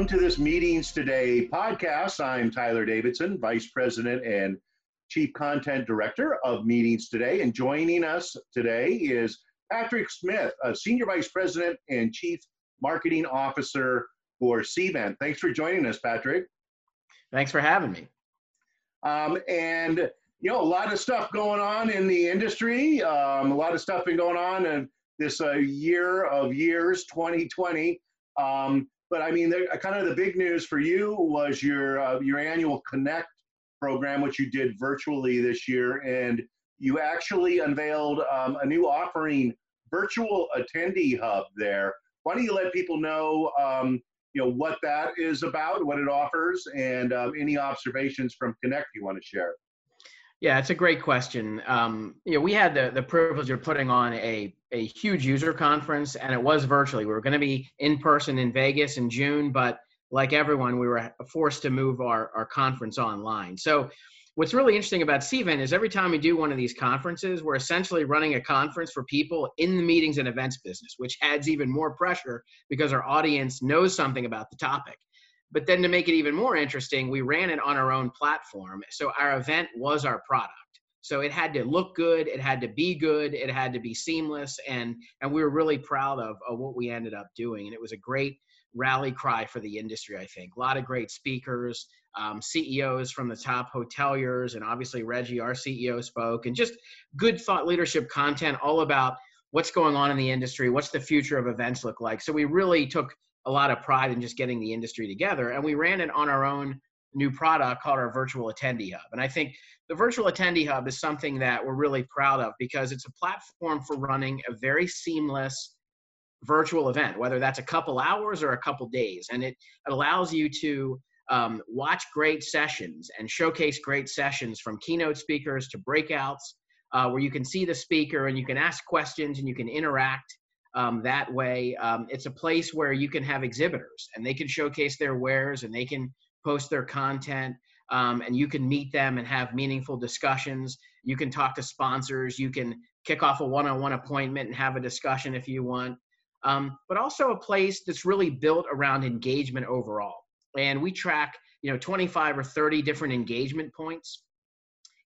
welcome to this Meetings Today podcast. I'm Tyler Davidson, Vice President and Chief Content Director of Meetings Today. And joining us today is Patrick Smith, a Senior Vice President and Chief Marketing Officer for Cvent. Thanks for joining us, Patrick. Thanks for having me. Um, and you know, a lot of stuff going on in the industry. Um, a lot of stuff been going on in this uh, year of years, 2020. Um, but I mean, kind of the big news for you was your uh, your annual Connect program, which you did virtually this year, and you actually unveiled um, a new offering, virtual attendee hub. There, why don't you let people know, um, you know, what that is about, what it offers, and um, any observations from Connect you want to share? Yeah, it's a great question. Um, you know, we had the, the privilege of putting on a, a huge user conference, and it was virtually. We were going to be in person in Vegas in June, but like everyone, we were forced to move our, our conference online. So, what's really interesting about Cvent is every time we do one of these conferences, we're essentially running a conference for people in the meetings and events business, which adds even more pressure because our audience knows something about the topic. But then to make it even more interesting, we ran it on our own platform. So our event was our product. So it had to look good, it had to be good, it had to be seamless, and and we were really proud of, of what we ended up doing. And it was a great rally cry for the industry, I think. A lot of great speakers, um, CEOs from the top hoteliers, and obviously Reggie, our CEO, spoke, and just good thought leadership content all about what's going on in the industry, what's the future of events look like. So we really took a lot of pride in just getting the industry together. And we ran it on our own new product called our Virtual Attendee Hub. And I think the Virtual Attendee Hub is something that we're really proud of because it's a platform for running a very seamless virtual event, whether that's a couple hours or a couple days. And it, allows you to um, watch great sessions and showcase great sessions from keynote speakers to breakouts, uh, where you can see the speaker and you can ask questions and you can interact um, that way. Um, it's a place where you can have exhibitors and they can showcase their wares and they can post their content um, and you can meet them and have meaningful discussions. You can talk to sponsors. You can kick off a one-on-one appointment and have a discussion if you want. Um, but also a place that's really built around engagement overall. And we track, you know, 25 or 30 different engagement points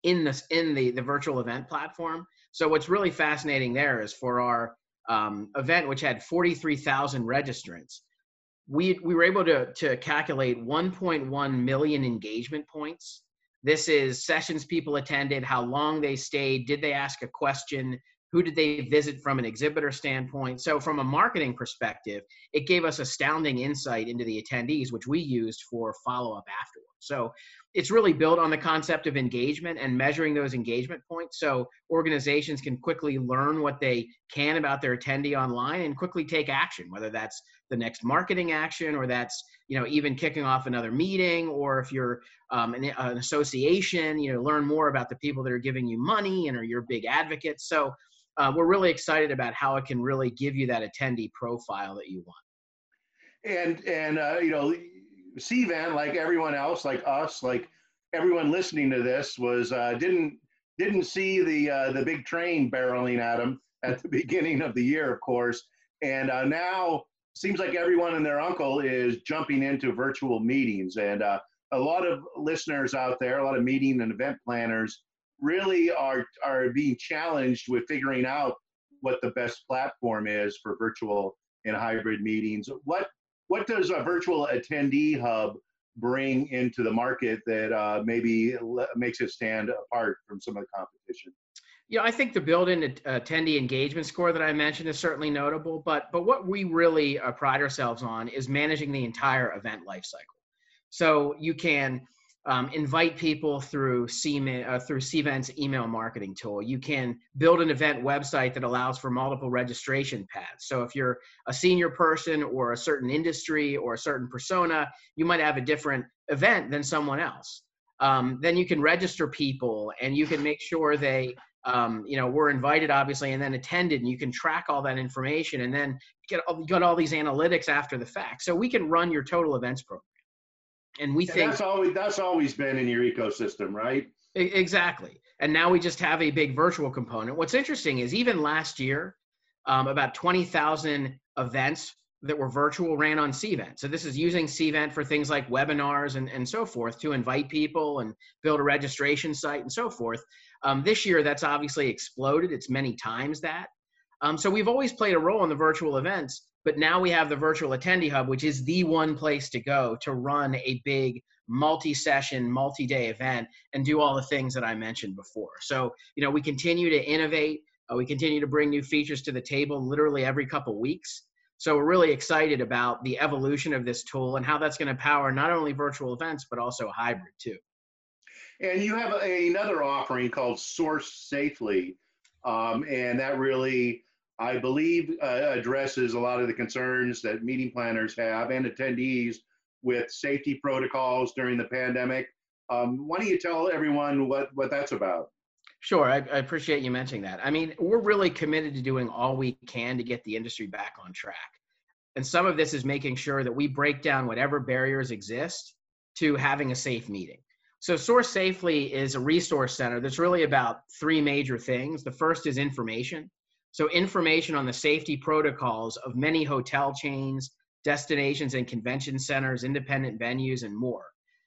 in this in the the virtual event platform. So what's really fascinating there is for our um, event, which had 43,000 registrants, we, we were able to, to calculate 1.1 million engagement points. This is sessions people attended, how long they stayed, did they ask a question, who did they visit from an exhibitor standpoint. So, from a marketing perspective, it gave us astounding insight into the attendees, which we used for follow up afterwards. So, it's really built on the concept of engagement and measuring those engagement points. So organizations can quickly learn what they can about their attendee online and quickly take action whether that's the next marketing action or that's you know even kicking off another meeting or if you're um, an, an, association you know learn more about the people that are giving you money and are your big advocates. So uh, we're really excited about how it can really give you that attendee profile that you want. And and uh, you know Cvent, like everyone else, like us, like everyone listening to this, was uh, didn't didn't see the uh, the big train barreling at them at the beginning of the year, of course, and uh, now seems like everyone and their uncle is jumping into virtual meetings, and uh, a lot of listeners out there, a lot of meeting and event planners, really are are being challenged with figuring out what the best platform is for virtual and hybrid meetings. What what does a virtual attendee hub bring into the market that uh, maybe makes it stand apart from some of the competition? Yeah, I think the built-in attendee engagement score that I mentioned is certainly notable, but but what we really uh, pride ourselves on is managing the entire event lifecycle. So you can um, invite people through uh, through Cvent's email marketing tool. You can build an event website that allows for multiple registration paths. So if you're a senior person or a certain industry or a certain persona, you might have a different event than someone else. Um, then you can register people and you can make sure they um, you know were invited obviously and then attended and you can track all that information and then get, get all these analytics after the fact so we can run your total events program and we and think that's always that's always been in your ecosystem, right? Exactly. And now we just have a big virtual component. What's interesting is even last year, um, about 20,000 events that were virtual ran on Cvent. So this is using Cvent for things like webinars and, and so forth to invite people and build a registration site and so forth. Um, this year, that's obviously exploded. It's many times that. Um, so we've always played a role in the virtual events, but now we have the virtual attendee hub, which is the one place to go to run a big multi-session, multi-day event and do all the things that I mentioned before. So, you know, we continue to innovate. Uh, we continue to bring new features to the table literally every couple weeks. So we're really excited about the evolution of this tool and how that's going to power not only virtual events, but also hybrid too. And you have a, another offering called Source Safely. Um, and that really, I believe, uh, addresses a lot of the concerns that meeting planners have and attendees with safety protocols during the pandemic. Um, why don't you tell everyone what, what that's about? Sure, I, I, appreciate you mentioning that. I mean, we're really committed to doing all we can to get the industry back on track. And some of this is making sure that we break down whatever barriers exist to having a safe meeting. So, Source Safely is a resource center that's really about three major things. The first is information. So, information on the safety protocols of many hotel chains, destinations, and convention centers, independent venues, and more.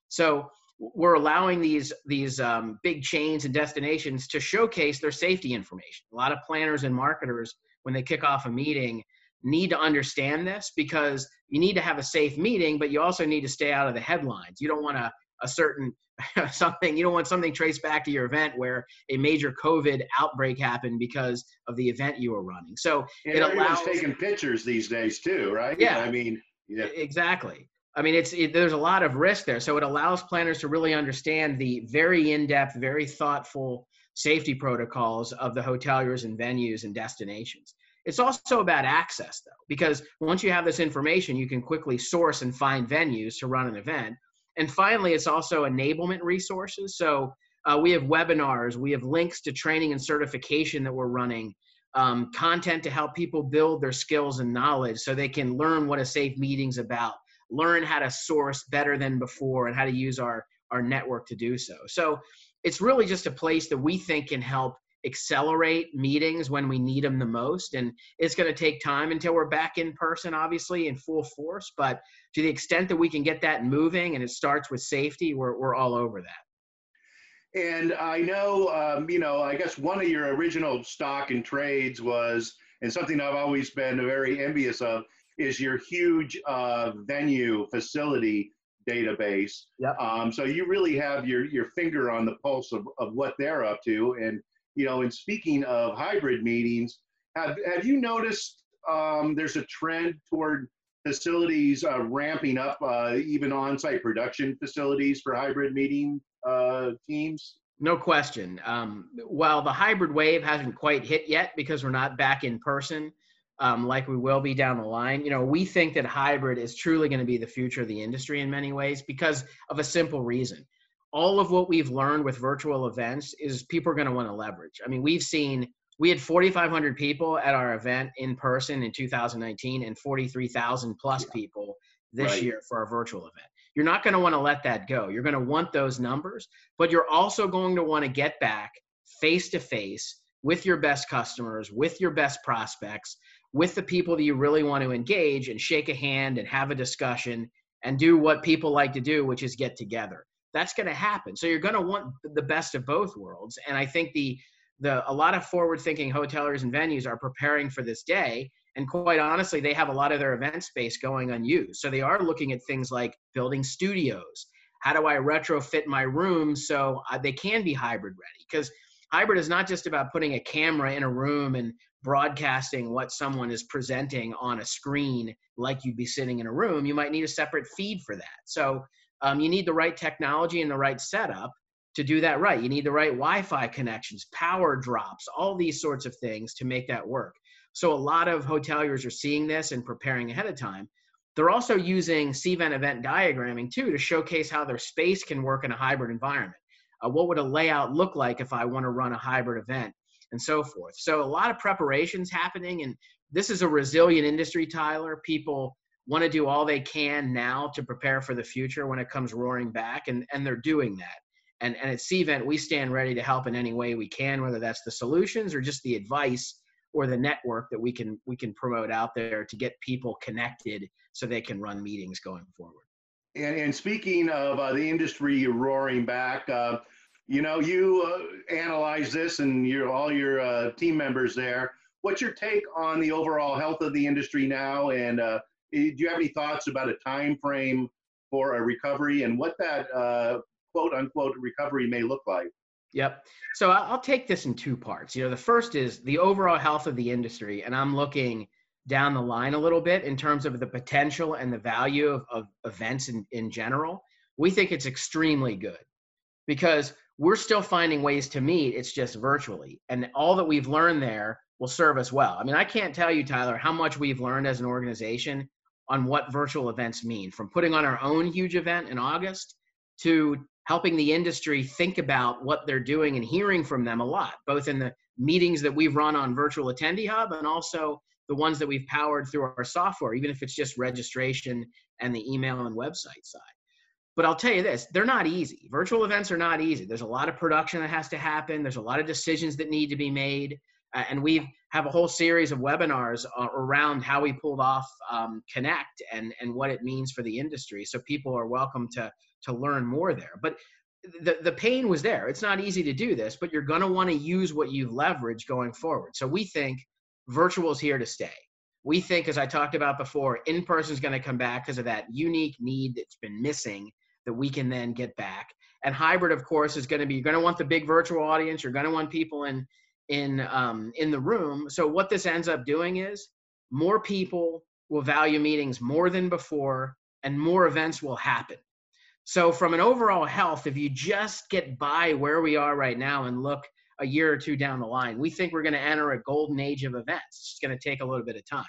So, we're allowing these these um, big chains and destinations to showcase their safety information. A lot of planners and marketers, when they kick off a meeting, need to understand this because you need to have a safe meeting, but you also need to stay out of the headlines. You don't want a, a certain something you don't want something traced back to your event where a major COVID outbreak happened because of the event you were running. So and it allows taking pictures these days too, right? Yeah, I mean, yeah. exactly. I mean, it's it, there's a lot of risk there. So it allows planners to really understand the very in-depth, very thoughtful safety protocols of the hoteliers and venues and destinations. It's also about access, though, because once you have this information, you can quickly source and find venues to run an event. And finally, it's also enablement resources. So uh, we have webinars, we have links to training and certification that we're running, um, content to help people build their skills and knowledge so they can learn what a safe meeting's about learn how to source better than before and how to use our our network to do so so it's really just a place that we think can help accelerate meetings when we need them the most and it's going to take time until we're back in person obviously in full force but to the extent that we can get that moving and it starts with safety we're, we're all over that and i know um, you know i guess one of your original stock and trades was and something i've always been very envious of is your huge uh, venue facility database. Yep. Um, so you really have your your finger on the pulse of, of what they're up to. And you know, and speaking of hybrid meetings, have have you noticed um, there's a trend toward facilities uh, ramping up, uh, even on-site production facilities for hybrid meeting uh, teams? No question. Um, while the hybrid wave hasn't quite hit yet because we're not back in person, um, like we will be down the line. You know, we think that hybrid is truly going to be the future of the industry in many ways because of a simple reason. All of what we've learned with virtual events is people are going to want to leverage. I mean, we've seen we had 4,500 people at our event in person in 2019 and 43,000 plus people this right. year for our virtual event. You're not going to want to let that go. You're going to want those numbers, but you're also going to want to get back face to face with your best customers, with your best prospects, with the people that you really want to engage and shake a hand and have a discussion and do what people like to do, which is get together. That's going to happen. So you're going to want the best of both worlds. And I think the the a lot of forward-thinking hoteliers and venues are preparing for this day. And quite honestly, they have a lot of their event space going unused. So they are looking at things like building studios. How do I retrofit my rooms so uh, they can be hybrid ready? Because hybrid is not just about putting a camera in a room and broadcasting what someone is presenting on a screen like you'd be sitting in a room, you might need a separate feed for that. So um, you need the right technology and the right setup to do that right. You need the right Wi Fi connections, power drops, all these sorts of things to make that work. So a lot of hoteliers are seeing this and preparing ahead of time. They're also using Cvent event diagramming too to showcase how their space can work in a hybrid environment. Uh, what would a layout look like if I want to run a hybrid event? and so forth. So a lot of preparations happening, and this is a resilient industry, Tyler. People want to do all they can now to prepare for the future when it comes roaring back, and, and they're doing that. And, and at Cvent, we stand ready to help in any way we can, whether that's the solutions or just the advice or the network that we can we can promote out there to get people connected so they can run meetings going forward. And, and speaking of uh, the industry roaring back, uh, you know, you uh, analyze this and your all your uh, team members there. What's your take on the overall health of the industry now? And uh, do you have any thoughts about a time frame for a recovery and what that uh, quote unquote recovery may look like? Yep. So I'll take this in two parts. You know, the first is the overall health of the industry, and I'm looking down the line a little bit in terms of the potential and the value of, of events in, in general. We think it's extremely good because we're still finding ways to meet. It's just virtually. And all that we've learned there will serve us well. I mean, I can't tell you, Tyler, how much we've learned as an organization on what virtual events mean from putting on our own huge event in August to helping the industry think about what they're doing and hearing from them a lot, both in the meetings that we've run on Virtual Attendee Hub and also the ones that we've powered through our software, even if it's just registration and the email and website side. But I'll tell you this, they're not easy. Virtual events are not easy. There's a lot of production that has to happen. There's a lot of decisions that need to be made. Uh, and we have a whole series of webinars uh, around how we pulled off um, Connect and, and what it means for the industry. So people are welcome to, to learn more there. But the, the pain was there. It's not easy to do this, but you're going to want to use what you've leveraged going forward. So we think virtual is here to stay. We think, as I talked about before, in person is going to come back because of that unique need that's been missing that we can then get back. And hybrid, of course, is going to be you're going to want the big virtual audience. You're going to want people in in um, in the room. So what this ends up doing is more people will value meetings more than before, and more events will happen. So from an overall health, if you just get by where we are right now and look a year or two down the line, we think we're going to enter a golden age of events. It's going to take a little bit of time.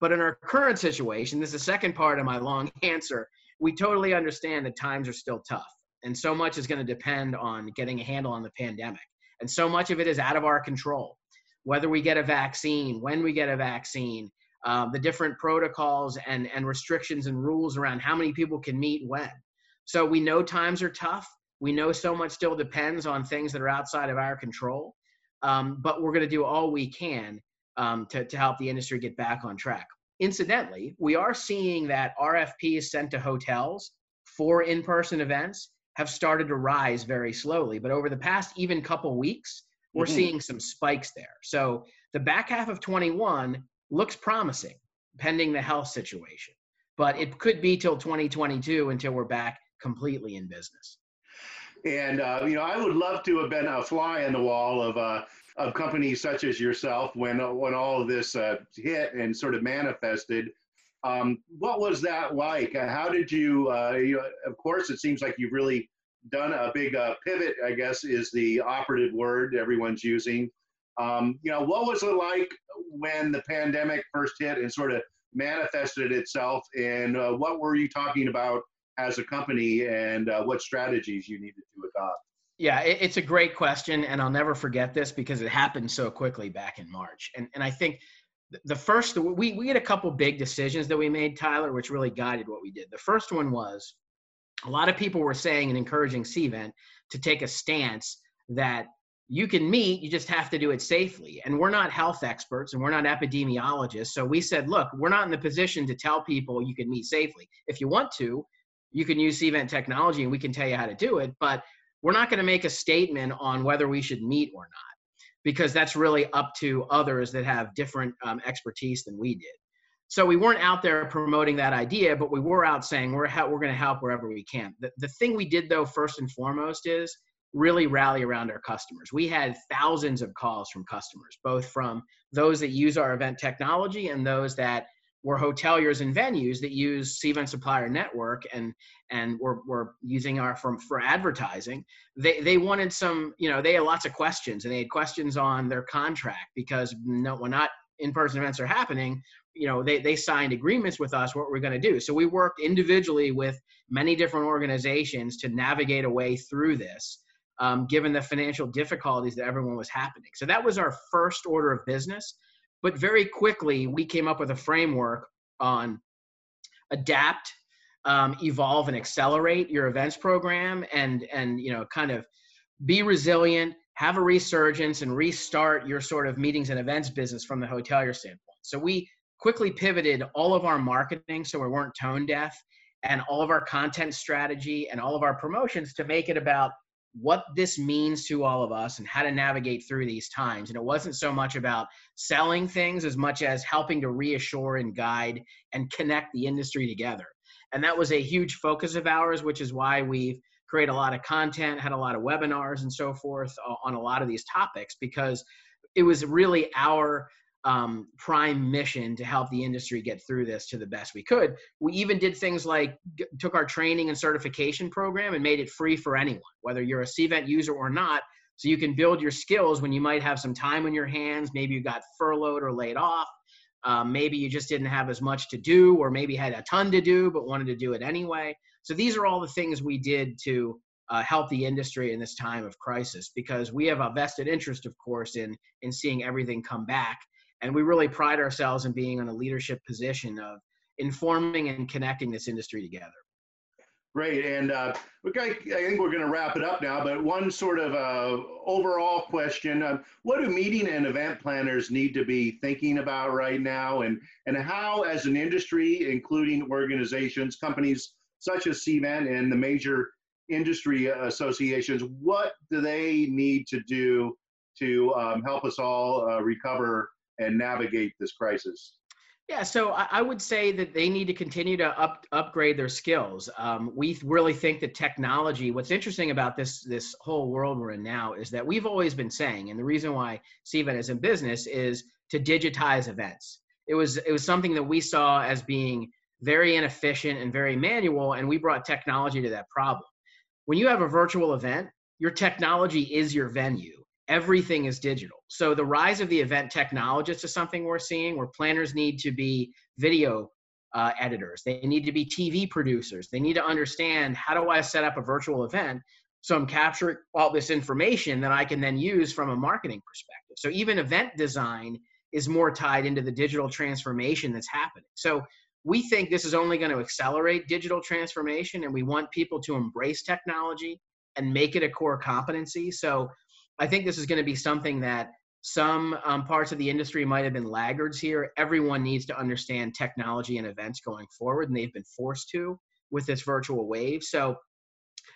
But in our current situation, this is the second part of my long answer. We totally understand that times are still tough. And so much is going to depend on getting a handle on the pandemic. And so much of it is out of our control. Whether we get a vaccine, when we get a vaccine, uh, the different protocols and, and restrictions and rules around how many people can meet when. So we know times are tough. We know so much still depends on things that are outside of our control. Um, but we're going to do all we can um, to, to help the industry get back on track. Incidentally, we are seeing that RFPs sent to hotels for in person events have started to rise very slowly. But over the past even couple weeks, we're mm-hmm. seeing some spikes there. So the back half of 21 looks promising, pending the health situation. But it could be till 2022 until we're back completely in business. And uh, you know, I would love to have been a fly in the wall of uh, of companies such as yourself when when all of this uh, hit and sort of manifested. Um, what was that like? Uh, how did you, uh, you of course, it seems like you've really done a big uh, pivot, I guess is the operative word everyone's using. Um, you know, what was it like when the pandemic first hit and sort of manifested itself? And uh, what were you talking about as a company and uh, what strategies you needed to adopt? Yeah, it's a great question, and I'll never forget this because it happened so quickly back in March. And and I think the first we we had a couple big decisions that we made tyler which really guided what we did. The first one was a lot of people were saying and encouraging cvent to take a stance that you can meet you just have to do it safely. And we're not health experts and we're not epidemiologists. So we said look we're not in the position to tell people you can meet safely. If you want to you can use cvent technology and we can tell you how to do it but we're not going to make a statement on whether we should meet or not because that's really up to others that have different um, expertise than we did. So we weren't out there promoting that idea, but we were out saying we're ha- we're going to help wherever we can. The, the thing we did though, first and foremost, is really rally around our customers. We had thousands of calls from customers, both from those that use our event technology and those that were hoteliers and venues that use Cvent Supplier Network and and were, were using our from for advertising. They they wanted some, you know, they had lots of questions and they had questions on their contract because no, when not in-person events are happening, you know, they they signed agreements with us what we're going to do. So we worked individually with many different organizations to navigate a way through this. Um, given the financial difficulties that everyone was happening. So that was our first order of business. But very quickly, we came up with a framework on adapt, um, evolve, and accelerate your events program, and and you know kind of be resilient, have a resurgence and restart your sort of meetings and events business from the hotelier standpoint. So we quickly pivoted all of our marketing so we weren't tone deaf and all of our content strategy and all of our promotions to make it about what this means to all of us and how to navigate through these times. And it wasn't so much about selling things as much as helping to reassure and guide and connect the industry together. And that was a huge focus of ours, which is why we've created a lot of content, had a lot of webinars and so forth uh, on a lot of these topics because it was really our um, prime mission to help the industry get through this to the best we could. We even did things like g- took our training and certification program and made it free for anyone, whether you're a CVent user or not. So you can build your skills when you might have some time on your hands. Maybe you got furloughed or laid off. Um, maybe you just didn't have as much to do, or maybe had a ton to do but wanted to do it anyway. So these are all the things we did to uh, help the industry in this time of crisis because we have a vested interest, of course, in in seeing everything come back and we really pride ourselves in being in a leadership position of informing and connecting this industry together. Great, and uh, I think we're going to wrap it up now. But one sort of uh, overall question: uh, What do meeting and event planners need to be thinking about right now, and and how, as an industry, including organizations, companies such as CVent and the major industry associations, what do they need to do to um, help us all uh, recover and navigate this crisis? Yeah, so I would say that they need to continue to up, upgrade their skills. Um, we really think that technology. What's interesting about this this whole world we're in now is that we've always been saying, and the reason why CVent is in business is to digitize events. It was it was something that we saw as being very inefficient and very manual, and we brought technology to that problem. When you have a virtual event, your technology is your venue everything is digital. So the rise of the event technologist is something we're seeing where planners need to be video uh, editors. They need to be TV producers. They need to understand how do I set up a virtual event so I'm capturing all this information that I can then use from a marketing perspective. So even event design is more tied into the digital transformation that's happening. So we think this is only going to accelerate digital transformation and we want people to embrace technology and make it a core competency. So I think this is going to be something that some um, parts of the industry might have been laggards here. Everyone needs to understand technology and events going forward, and they've been forced to with this virtual wave. So,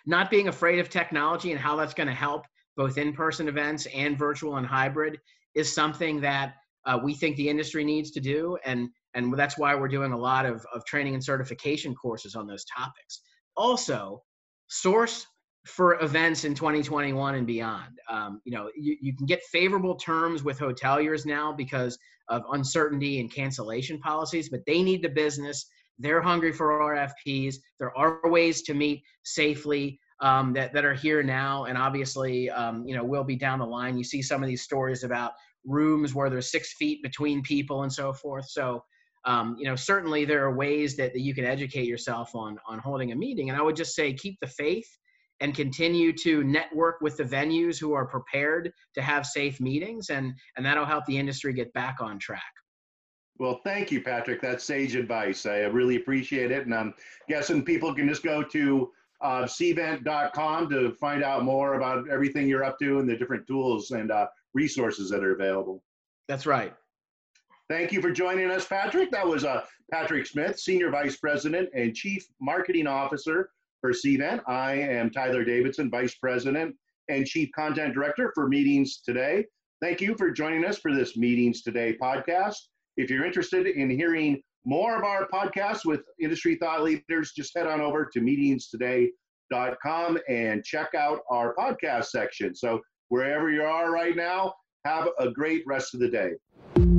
not being afraid of technology and how that's going to help both in person events and virtual and hybrid is something that uh, we think the industry needs to do. And, and that's why we're doing a lot of, of training and certification courses on those topics. Also, source for events in 2021 and beyond. Um, you know, you, you can get favorable terms with hoteliers now because of uncertainty and cancellation policies, but they need the business. They're hungry for RFPs. There are ways to meet safely um, that, that are here now. And obviously, um, you know, will be down the line. You see some of these stories about rooms where there's six feet between people and so forth. So, um, you know, certainly there are ways that, that you can educate yourself on, on holding a meeting. And I would just say, keep the faith and continue to network with the venues who are prepared to have safe meetings and and that'll help the industry get back on track. Well thank you patrick. That's sage advice. I really appreciate it and i'm guessing people can just go to uh, cvent.com to find out more about everything you're up to and the different tools and uh, resources that are available. That's right. Thank you for joining us patrick. That was uh, patrick smith senior vice president and chief marketing officer for CVent. I am Tyler Davidson, Vice President and Chief Content Director for Meetings Today. Thank you for joining us for this Meetings Today podcast. If you're interested in hearing more of our podcasts with industry thought leaders, just head on over to meetingstoday.com and check out our podcast section. So, wherever you are right now, have a great rest of the day.